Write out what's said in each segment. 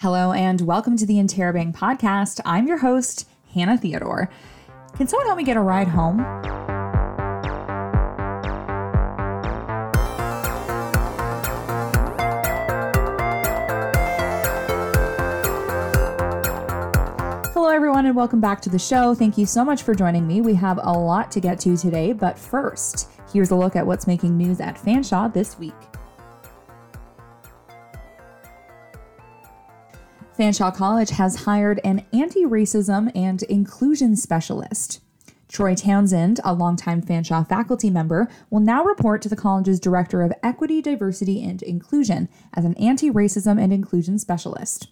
Hello, and welcome to the Interrobang podcast. I'm your host, Hannah Theodore. Can someone help me get a ride home? Hello, everyone, and welcome back to the show. Thank you so much for joining me. We have a lot to get to today, but first, here's a look at what's making news at Fanshawe this week. Fanshawe College has hired an anti racism and inclusion specialist. Troy Townsend, a longtime Fanshawe faculty member, will now report to the college's Director of Equity, Diversity, and Inclusion as an anti racism and inclusion specialist.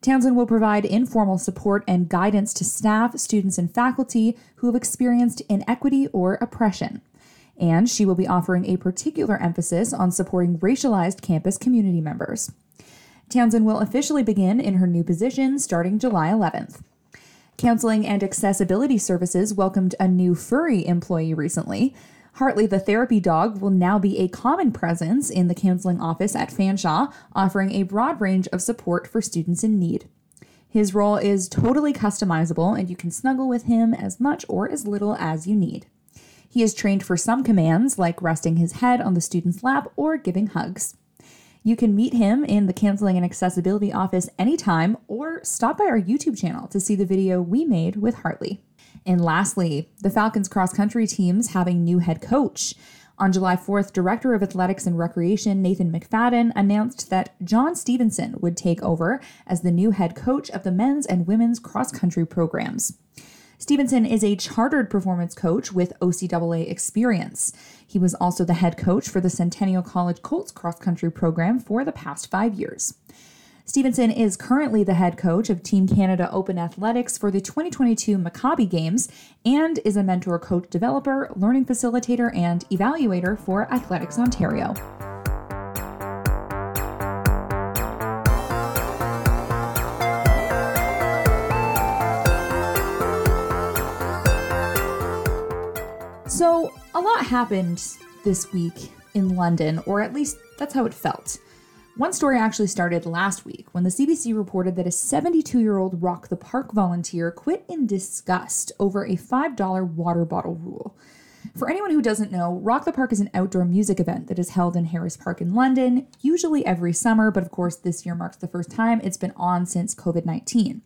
Townsend will provide informal support and guidance to staff, students, and faculty who have experienced inequity or oppression. And she will be offering a particular emphasis on supporting racialized campus community members. Townsend will officially begin in her new position starting July 11th. Counseling and Accessibility Services welcomed a new furry employee recently. Hartley the therapy dog will now be a common presence in the counseling office at Fanshawe, offering a broad range of support for students in need. His role is totally customizable, and you can snuggle with him as much or as little as you need. He is trained for some commands, like resting his head on the student's lap or giving hugs. You can meet him in the Counseling and Accessibility office anytime or stop by our YouTube channel to see the video we made with Hartley. And lastly, the Falcons cross country teams having new head coach. On July 4th, Director of Athletics and Recreation Nathan McFadden announced that John Stevenson would take over as the new head coach of the men's and women's cross country programs. Stevenson is a chartered performance coach with OCAA experience. He was also the head coach for the Centennial College Colts cross country program for the past five years. Stevenson is currently the head coach of Team Canada Open Athletics for the 2022 Maccabi Games and is a mentor coach developer, learning facilitator, and evaluator for Athletics Ontario. So, a lot happened this week in London, or at least that's how it felt. One story actually started last week when the CBC reported that a 72 year old Rock the Park volunteer quit in disgust over a $5 water bottle rule. For anyone who doesn't know, Rock the Park is an outdoor music event that is held in Harris Park in London, usually every summer, but of course, this year marks the first time it's been on since COVID 19.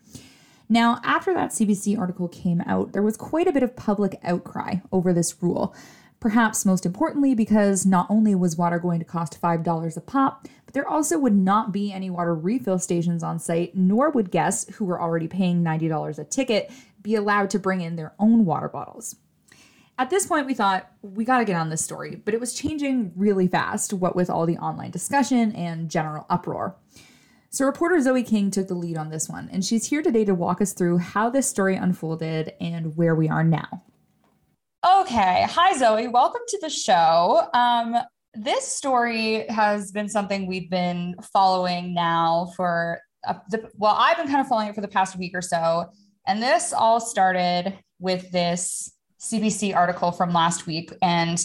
Now, after that CBC article came out, there was quite a bit of public outcry over this rule. Perhaps most importantly, because not only was water going to cost $5 a pop, but there also would not be any water refill stations on site, nor would guests who were already paying $90 a ticket be allowed to bring in their own water bottles. At this point, we thought we got to get on this story, but it was changing really fast, what with all the online discussion and general uproar. So, reporter Zoe King took the lead on this one, and she's here today to walk us through how this story unfolded and where we are now. Okay. Hi, Zoe. Welcome to the show. Um, this story has been something we've been following now for, uh, the, well, I've been kind of following it for the past week or so. And this all started with this CBC article from last week. And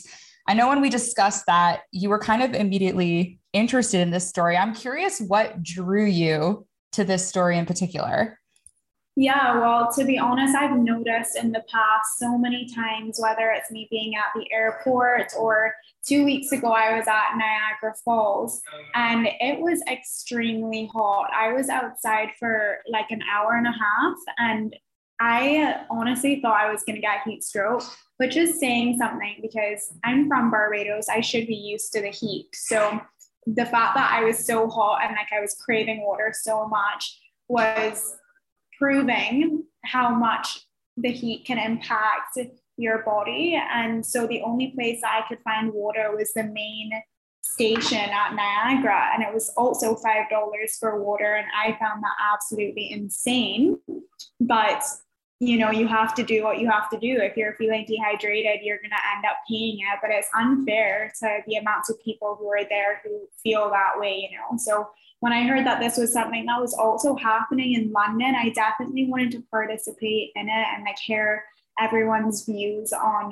I know when we discussed that, you were kind of immediately interested in this story. I'm curious what drew you to this story in particular. Yeah, well, to be honest, I've noticed in the past so many times, whether it's me being at the airport or two weeks ago, I was at Niagara Falls and it was extremely hot. I was outside for like an hour and a half and I honestly thought I was going to get heat stroke, which is saying something because I'm from Barbados. I should be used to the heat. So the fact that I was so hot and like I was craving water so much was proving how much the heat can impact your body. And so the only place I could find water was the main station at Niagara. And it was also $5 for water. And I found that absolutely insane. But you know, you have to do what you have to do. If you're feeling dehydrated, you're going to end up paying it. But it's unfair to the amounts of people who are there who feel that way, you know. So when I heard that this was something that was also happening in London, I definitely wanted to participate in it and like hear everyone's views on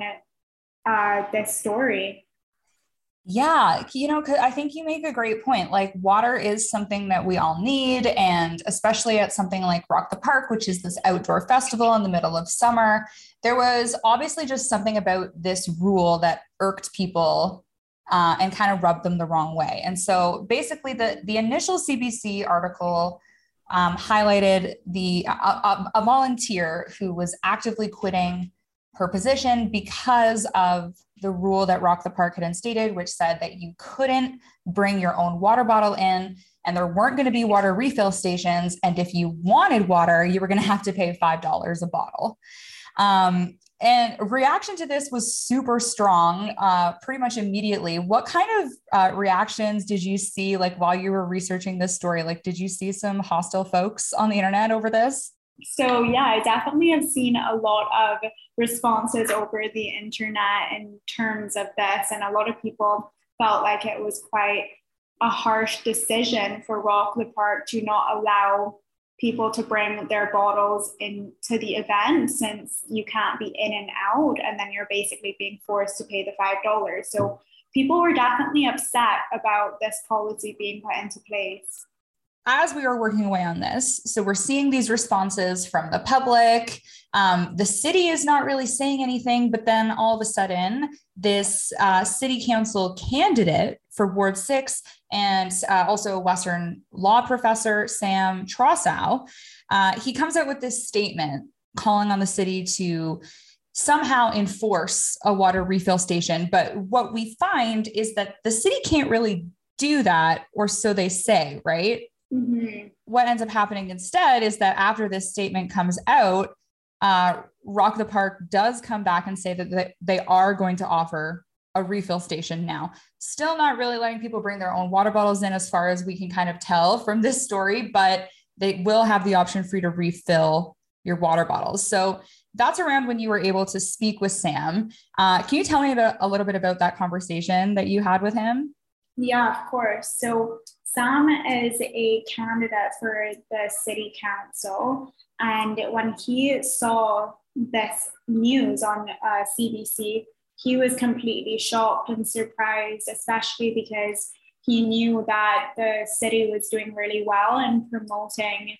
uh, this story. Yeah, you know, I think you make a great point. Like, water is something that we all need. And especially at something like Rock the Park, which is this outdoor festival in the middle of summer, there was obviously just something about this rule that irked people uh, and kind of rubbed them the wrong way. And so basically, the, the initial CBC article um, highlighted the a, a volunteer who was actively quitting her position because of the rule that Rock the Park had instated, which said that you couldn't bring your own water bottle in and there weren't going to be water refill stations. And if you wanted water, you were going to have to pay $5 a bottle. Um, and reaction to this was super strong, uh, pretty much immediately. What kind of uh, reactions did you see, like while you were researching this story? Like, did you see some hostile folks on the internet over this? So yeah, I definitely have seen a lot of responses over the internet in terms of this, and a lot of people felt like it was quite a harsh decision for Rock the Park to not allow people to bring their bottles into the event since you can't be in and out and then you're basically being forced to pay the five dollars. So people were definitely upset about this policy being put into place as we were working away on this, so we're seeing these responses from the public. Um, the city is not really saying anything, but then all of a sudden, this uh, city council candidate for Ward 6 and uh, also Western law professor, Sam Trosow, uh, he comes out with this statement calling on the city to somehow enforce a water refill station. But what we find is that the city can't really do that, or so they say, right? Mm-hmm. What ends up happening instead is that after this statement comes out, uh, Rock the Park does come back and say that they are going to offer a refill station now. Still not really letting people bring their own water bottles in, as far as we can kind of tell from this story, but they will have the option for you to refill your water bottles. So that's around when you were able to speak with Sam. Uh, can you tell me about, a little bit about that conversation that you had with him? Yeah, of course. So Sam is a candidate for the city council. And when he saw this news on uh, CBC, he was completely shocked and surprised, especially because he knew that the city was doing really well in promoting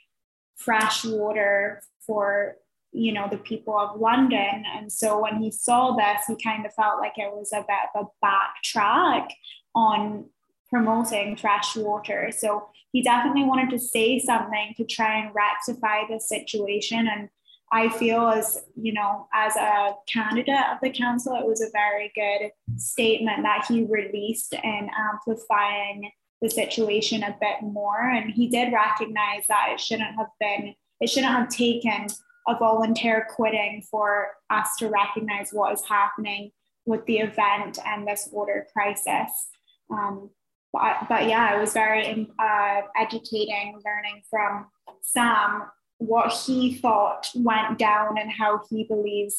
fresh water for you know the people of london and so when he saw this he kind of felt like it was a bit of a backtrack on promoting fresh water. So he definitely wanted to say something to try and rectify the situation. And I feel as, you know, as a candidate of the council, it was a very good statement that he released in amplifying the situation a bit more. And he did recognize that it shouldn't have been, it shouldn't have taken a volunteer quitting for us to recognize what is happening with the event and this water crisis. Um, but, but yeah, it was very uh, educating learning from Sam what he thought went down and how he believes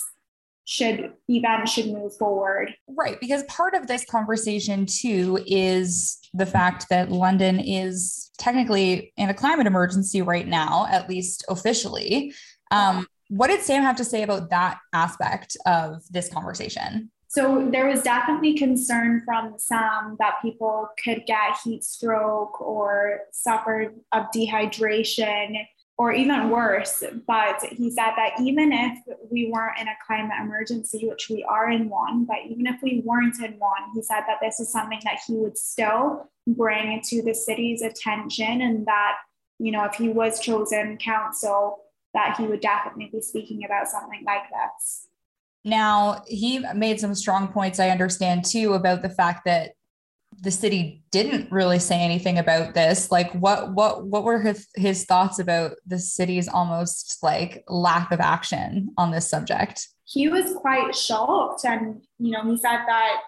should events should move forward. Right, because part of this conversation too is the fact that London is technically in a climate emergency right now, at least officially. Um, what did Sam have to say about that aspect of this conversation? So there was definitely concern from Sam that people could get heat stroke or suffer of dehydration or even worse. But he said that even if we weren't in a climate emergency, which we are in one, but even if we weren't in one, he said that this is something that he would still bring to the city's attention and that, you know, if he was chosen council, that he would definitely be speaking about something like this. Now, he made some strong points, I understand too, about the fact that the city didn't really say anything about this. Like what what what were his, his thoughts about the city's almost like lack of action on this subject? He was quite shocked and you know he said that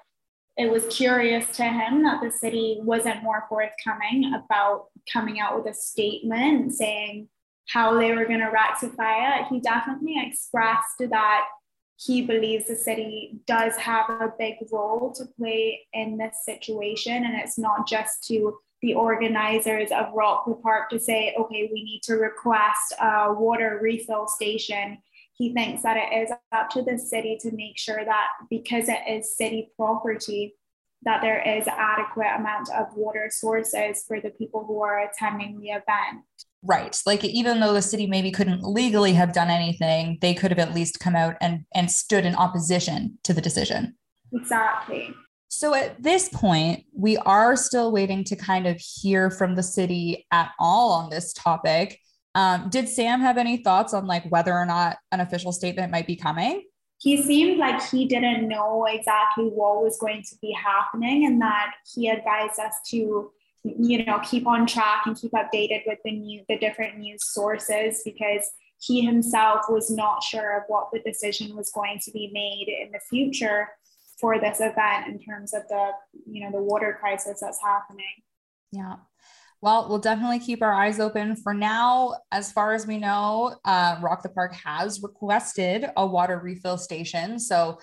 it was curious to him that the city wasn't more forthcoming about coming out with a statement saying how they were going to rectify it. He definitely expressed that he believes the city does have a big role to play in this situation. And it's not just to the organizers of Rock the Park to say, okay, we need to request a water refill station. He thinks that it is up to the city to make sure that because it is city property, that there is adequate amount of water sources for the people who are attending the event. Right. Like even though the city maybe couldn't legally have done anything, they could have at least come out and, and stood in opposition to the decision. Exactly. So at this point, we are still waiting to kind of hear from the city at all on this topic. Um, did Sam have any thoughts on like whether or not an official statement might be coming? He seemed like he didn't know exactly what was going to be happening, and that he advised us to, you know, keep on track and keep updated with the new the different news sources because he himself was not sure of what the decision was going to be made in the future for this event in terms of the you know the water crisis that's happening. Yeah. Well we'll definitely keep our eyes open. For now as far as we know uh, rock the park has requested a water refill station. So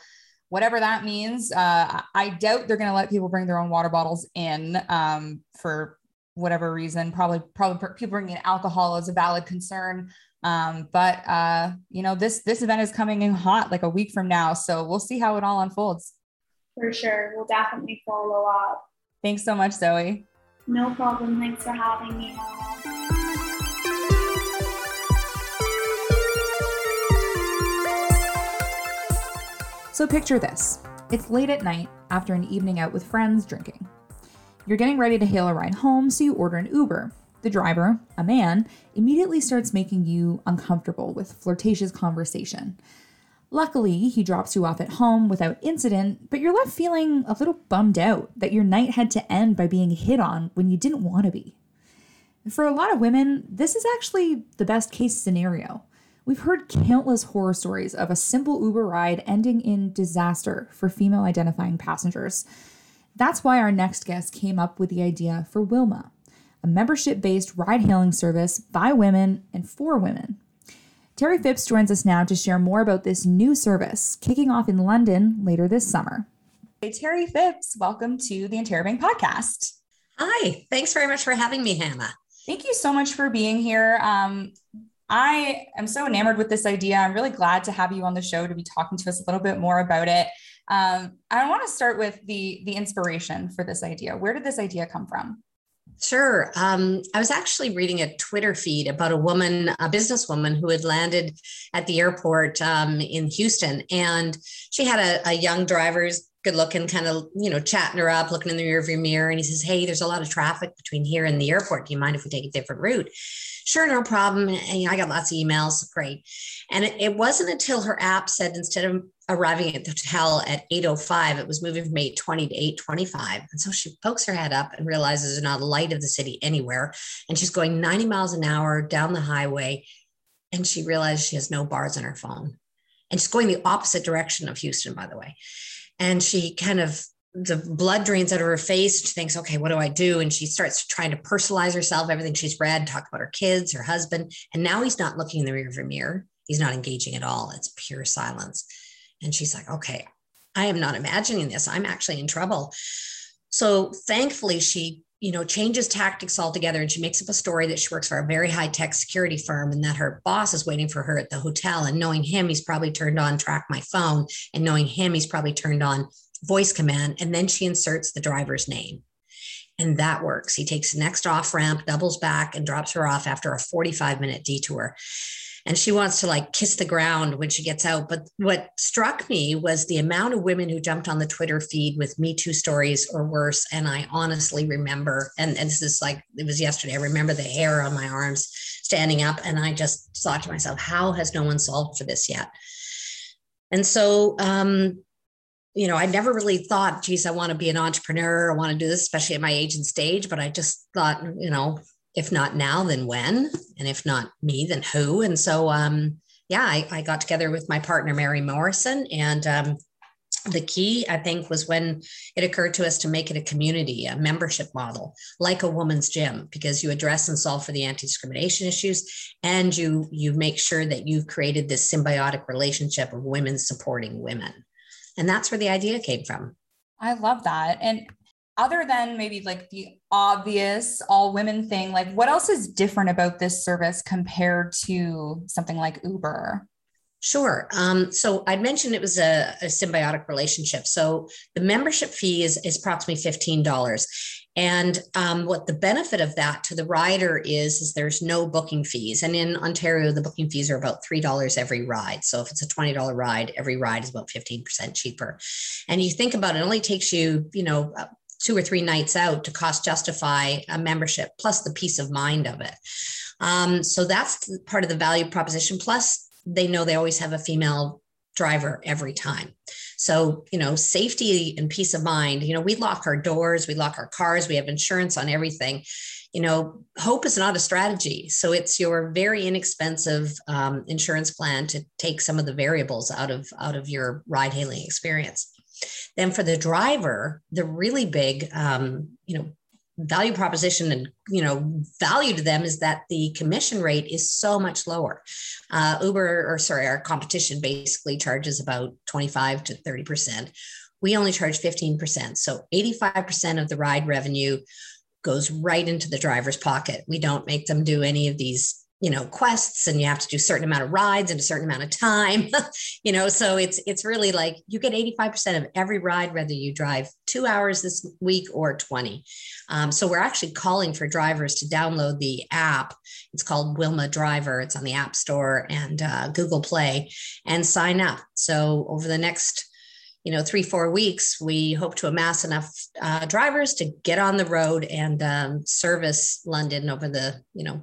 whatever that means uh, i doubt they're going to let people bring their own water bottles in um, for whatever reason probably probably people bringing alcohol is a valid concern um, but uh, you know this this event is coming in hot like a week from now so we'll see how it all unfolds for sure. We'll definitely follow up. Thanks so much, Zoe. No problem. Thanks for having me. So picture this it's late at night after an evening out with friends drinking. You're getting ready to hail a ride home, so you order an Uber. The driver, a man, immediately starts making you uncomfortable with flirtatious conversation. Luckily, he drops you off at home without incident, but you're left feeling a little bummed out that your night had to end by being hit on when you didn't want to be. For a lot of women, this is actually the best case scenario. We've heard countless horror stories of a simple Uber ride ending in disaster for female identifying passengers. That's why our next guest came up with the idea for Wilma, a membership based ride hailing service by women and for women. Terry Phipps joins us now to share more about this new service kicking off in London later this summer. Hey, Terry Phipps, welcome to the Interrobang podcast. Hi, thanks very much for having me, Hannah. Thank you so much for being here. Um, I am so enamored with this idea. I'm really glad to have you on the show to be talking to us a little bit more about it. Um, I want to start with the the inspiration for this idea. Where did this idea come from? Sure. Um, I was actually reading a Twitter feed about a woman, a businesswoman who had landed at the airport um, in Houston. And she had a, a young driver's good looking, kind of, you know, chatting her up, looking in the rearview mirror. And he says, Hey, there's a lot of traffic between here and the airport. Do you mind if we take a different route? Sure, no problem. And you know, I got lots of emails. Great. And it, it wasn't until her app said instead of arriving at the hotel at 8.05 it was moving from 8.20 to 8.25 and so she pokes her head up and realizes there's not a light of the city anywhere and she's going 90 miles an hour down the highway and she realizes she has no bars on her phone and she's going the opposite direction of houston by the way and she kind of the blood drains out of her face. She thinks okay what do i do? And she starts trying to personalize herself everything she's read talk about her kids her husband. And now he's not looking in the rearview mirror. He's not engaging at all. It's pure silence. And she's like, okay, I am not imagining this. I'm actually in trouble. So thankfully, she, you know, changes tactics altogether and she makes up a story that she works for a very high tech security firm and that her boss is waiting for her at the hotel. And knowing him, he's probably turned on track my phone. And knowing him, he's probably turned on voice command. And then she inserts the driver's name. And that works. He takes the next off ramp, doubles back, and drops her off after a 45 minute detour and she wants to like kiss the ground when she gets out. But what struck me was the amount of women who jumped on the Twitter feed with Me Too stories or worse. And I honestly remember, and, and this is like it was yesterday, I remember the hair on my arms standing up. And I just thought to myself, how has no one solved for this yet? And so, um, you know, I never really thought, geez, I want to be an entrepreneur. I want to do this, especially at my age and stage. But I just thought, you know, if not now, then when? And if not me, then who? And so, um, yeah, I, I got together with my partner, Mary Morrison. And um, the key, I think, was when it occurred to us to make it a community, a membership model, like a woman's gym, because you address and solve for the anti-discrimination issues, and you you make sure that you've created this symbiotic relationship of women supporting women. And that's where the idea came from. I love that. And other than maybe like the obvious all women thing, like what else is different about this service compared to something like Uber? Sure. Um, so I mentioned it was a, a, symbiotic relationship. So the membership fee is, is approximately $15. And um, what the benefit of that to the rider is, is there's no booking fees. And in Ontario, the booking fees are about $3 every ride. So if it's a $20 ride, every ride is about 15% cheaper. And you think about it, it only takes you, you know, two or three nights out to cost justify a membership plus the peace of mind of it. Um, so that's part of the value proposition. Plus, they know they always have a female driver every time. So, you know, safety and peace of mind, you know, we lock our doors, we lock our cars, we have insurance on everything. You know, hope is not a strategy. So it's your very inexpensive um, insurance plan to take some of the variables out of out of your ride hailing experience. Then for the driver, the really big, um, you know, value proposition and you know value to them is that the commission rate is so much lower. Uh, uber or sorry our competition basically charges about 25 to 30 percent. We only charge 15% so 85% of the ride revenue goes right into the driver's pocket. We don't make them do any of these you know quests and you have to do a certain amount of rides in a certain amount of time you know so it's it's really like you get 85% of every ride whether you drive two hours this week or 20 um, so we're actually calling for drivers to download the app. It's called wilma driver. It's on the app store and uh, google play and sign up. So over the next you know three four weeks we hope to amass enough uh, drivers to get on the road and um, service london over the you know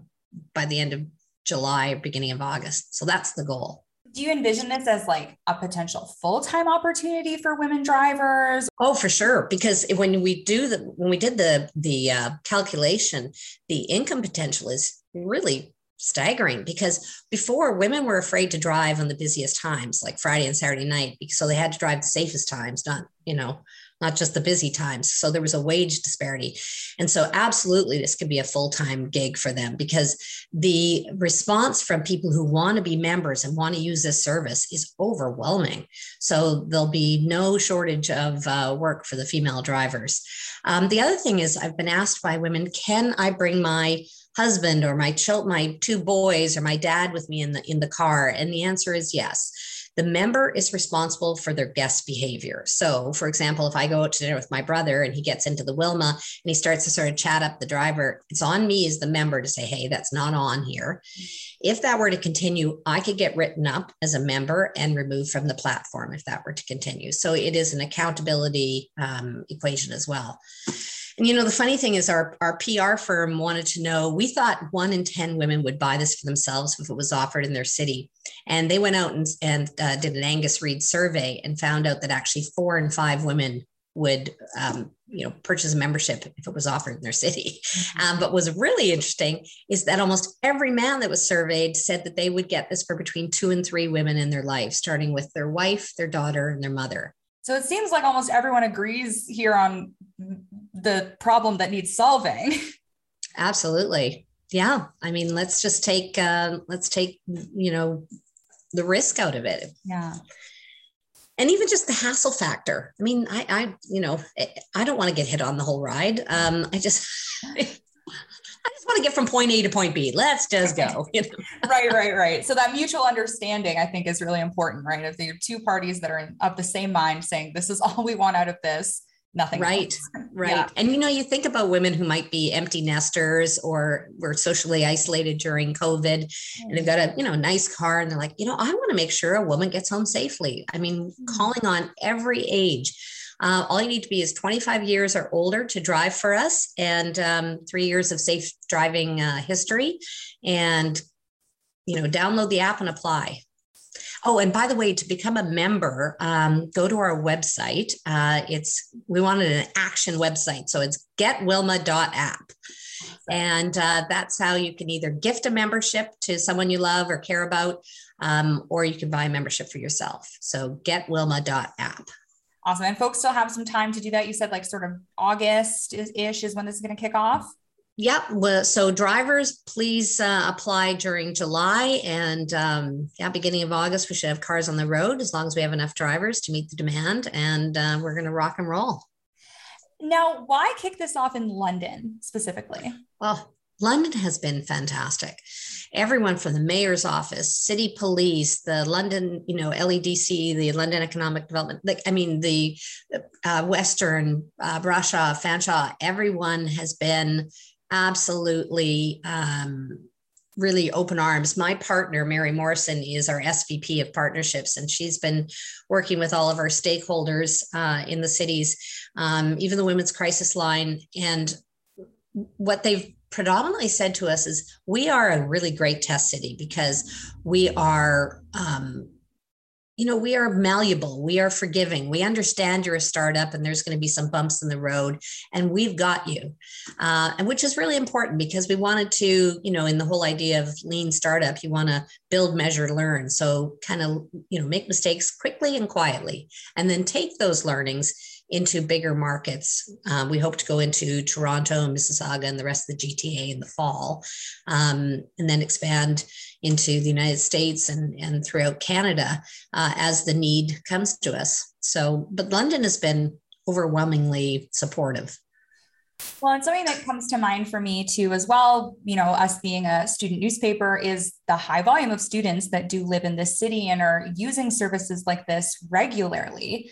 by the end of July beginning of August. So that's the goal. Do you envision this as like a potential full-time opportunity for women drivers? Oh, for sure. Because when we do the when we did the the uh, calculation, the income potential is really staggering because before women were afraid to drive on the busiest times like friday and saturday night so they had to drive the safest times not you know not just the busy times. So there was a wage disparity. And so, absolutely, this could be a full time gig for them because the response from people who want to be members and want to use this service is overwhelming. So, there'll be no shortage of uh, work for the female drivers. Um, the other thing is, I've been asked by women can I bring my husband or my child, my two boys or my dad with me in the in the car and the answer is yes the member is responsible for their guest behavior. So, for example, if I go out to dinner with my brother and he gets into the Wilma and he starts to sort of chat up the driver, it's on me as the member to say, hey, that's not on here. If that were to continue, I could get written up as a member and removed from the platform if that were to continue. So, it is an accountability um, equation as well. And you know, the funny thing is, our, our PR firm wanted to know. We thought one in 10 women would buy this for themselves if it was offered in their city. And they went out and, and uh, did an Angus Reid survey and found out that actually four in five women would um, you know purchase a membership if it was offered in their city mm-hmm. um, but was really interesting is that almost every man that was surveyed said that they would get this for between two and three women in their life starting with their wife their daughter and their mother so it seems like almost everyone agrees here on the problem that needs solving. Absolutely. Yeah. I mean, let's just take uh, let's take you know the risk out of it. Yeah. And even just the hassle factor. I mean, I, I, you know, I don't want to get hit on the whole ride. Um, I just, just want to get from point A to point B. Let's just go. You know? right, right, right. So that mutual understanding, I think, is really important, right? If there are two parties that are of the same mind saying, this is all we want out of this, nothing right else. right yeah. and you know you think about women who might be empty nesters or were socially isolated during covid mm-hmm. and they've got a you know nice car and they're like you know i want to make sure a woman gets home safely i mean mm-hmm. calling on every age uh, all you need to be is 25 years or older to drive for us and um, three years of safe driving uh, history. And you know download the app and apply. Oh and by the way to become a member um, go to our website. Uh, it's we wanted an action website. So it's getwilma.app and uh, that's how you can either gift a membership to someone you love or care about um, or you can buy a membership for yourself. So getwilma.app Awesome. And folks still have some time to do that. You said like sort of August ish is when this is going to kick off. Yep. Well, so drivers, please uh, apply during July and um, yeah, beginning of August, we should have cars on the road as long as we have enough drivers to meet the demand. And uh, we're going to rock and roll. Now, why kick this off in London specifically? Well, London has been fantastic. Everyone from the mayor's office, city police, the London, you know, LEDC, the London Economic Development, like I mean, the uh, Western, uh, Brescia, Fanshawe, everyone has been absolutely um, really open arms. My partner, Mary Morrison, is our SVP of partnerships, and she's been working with all of our stakeholders uh, in the cities, um, even the Women's Crisis Line. And what they've predominantly said to us is we are a really great test city because we are um, you know, we are malleable, we are forgiving, we understand you're a startup and there's going to be some bumps in the road, and we've got you. Uh, and which is really important because we wanted to, you know, in the whole idea of lean startup, you want to build, measure, learn. So kind of, you know, make mistakes quickly and quietly, and then take those learnings into bigger markets. Um, we hope to go into Toronto and Mississauga and the rest of the GTA in the fall, um, and then expand into the United States and, and throughout Canada uh, as the need comes to us. So, but London has been overwhelmingly supportive. Well, and something that comes to mind for me too, as well, you know, us being a student newspaper, is the high volume of students that do live in this city and are using services like this regularly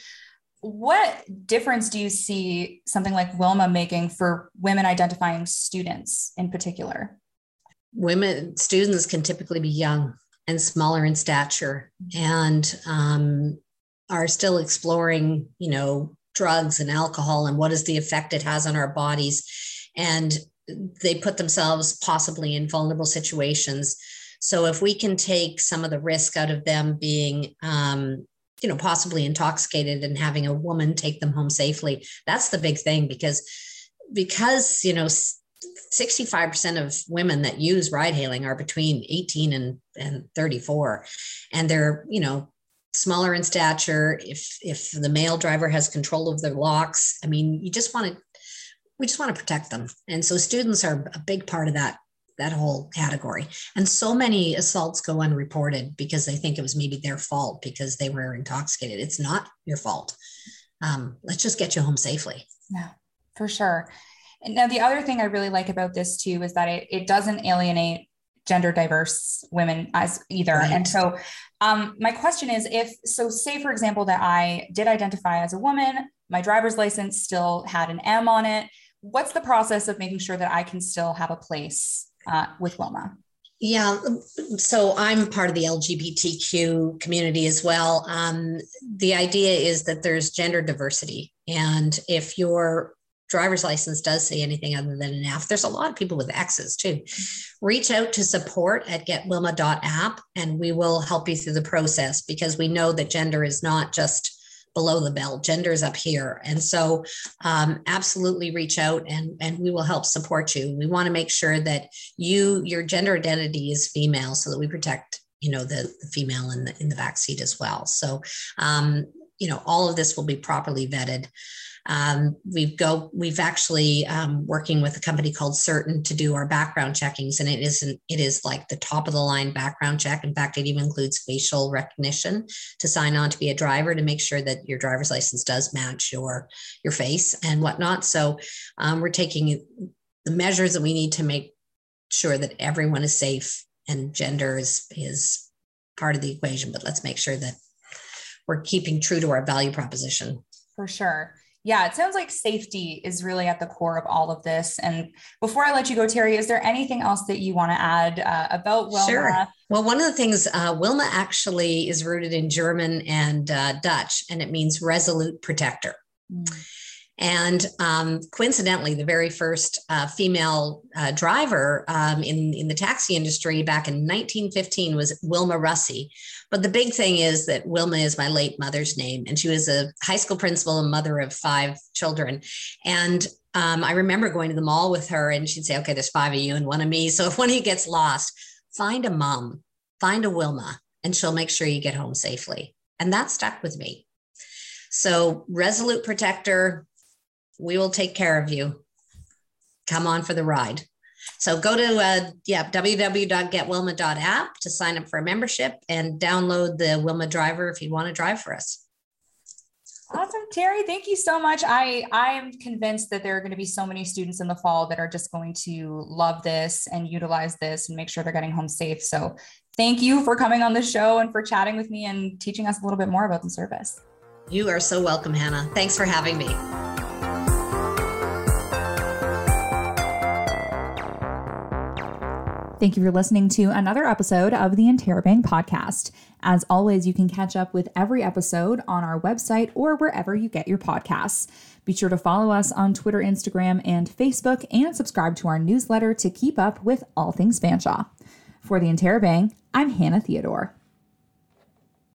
what difference do you see something like Wilma making for women identifying students in particular? Women students can typically be young and smaller in stature and um, are still exploring, you know, drugs and alcohol and what is the effect it has on our bodies. And they put themselves possibly in vulnerable situations. So if we can take some of the risk out of them being um, you know possibly intoxicated and having a woman take them home safely. That's the big thing because because you know 65% of women that use ride hailing are between 18 and, and 34 and they're you know smaller in stature. If if the male driver has control of their locks i mean you just want to we just want to protect them. And so students are a big part of that that whole category. And so many assaults go unreported because they think it was maybe their fault because they were intoxicated. It's not your fault. Um, let's just get you home safely. Yeah, for sure. And now the other thing I really like about this too is that it, it doesn't alienate gender diverse women as either. Right. And so um, my question is if, so say for example, that I did identify as a woman, my driver's license still had an M on it. What's the process of making sure that I can still have a place uh, with Wilma? Yeah, so I'm part of the LGBTQ community as well. Um, the idea is that there's gender diversity. And if your driver's license does say anything other than an F, there's a lot of people with X's too. Reach out to support at getwilma.app and we will help you through the process because we know that gender is not just below the belt. Gender's up here. And so um, absolutely reach out and, and we will help support you. We want to make sure that you, your gender identity is female so that we protect, you know, the, the female in the, in the back seat as well. So, um, you know, all of this will be properly vetted. Um, we've go we've actually um, working with a company called Certn to do our background checkings, and it isn't it is like the top of the line background check. In fact, it even includes facial recognition to sign on to be a driver to make sure that your driver's license does match your your face and whatnot. So um, we're taking the measures that we need to make sure that everyone is safe and gender is is part of the equation. But let's make sure that we're keeping true to our value proposition. For sure yeah, it sounds like safety is really at the core of all of this. And before I let you go, Terry, is there anything else that you want to add uh, about Wilma? Sure. Well, one of the things, uh, Wilma actually is rooted in German and uh, Dutch, and it means resolute protector. Mm. And um, coincidentally, the very first uh, female uh, driver um, in, in the taxi industry back in 1915 was Wilma Russey. But the big thing is that Wilma is my late mother's name, and she was a high school principal and mother of five children. And um, I remember going to the mall with her, and she'd say, Okay, there's five of you and one of me. So if one of you gets lost, find a mom, find a Wilma, and she'll make sure you get home safely. And that stuck with me. So, resolute protector, we will take care of you. Come on for the ride. So go to uh, yeah www.getwilma.app to sign up for a membership and download the Wilma Driver if you want to drive for us. Awesome, Terry. Thank you so much. I I am convinced that there are going to be so many students in the fall that are just going to love this and utilize this and make sure they're getting home safe. So thank you for coming on the show and for chatting with me and teaching us a little bit more about the service. You are so welcome, Hannah. Thanks for having me. Thank you for listening to another episode of the Interrobang podcast. As always, you can catch up with every episode on our website or wherever you get your podcasts. Be sure to follow us on Twitter, Instagram, and Facebook, and subscribe to our newsletter to keep up with all things Fanshawe. For the Interrobang, I'm Hannah Theodore.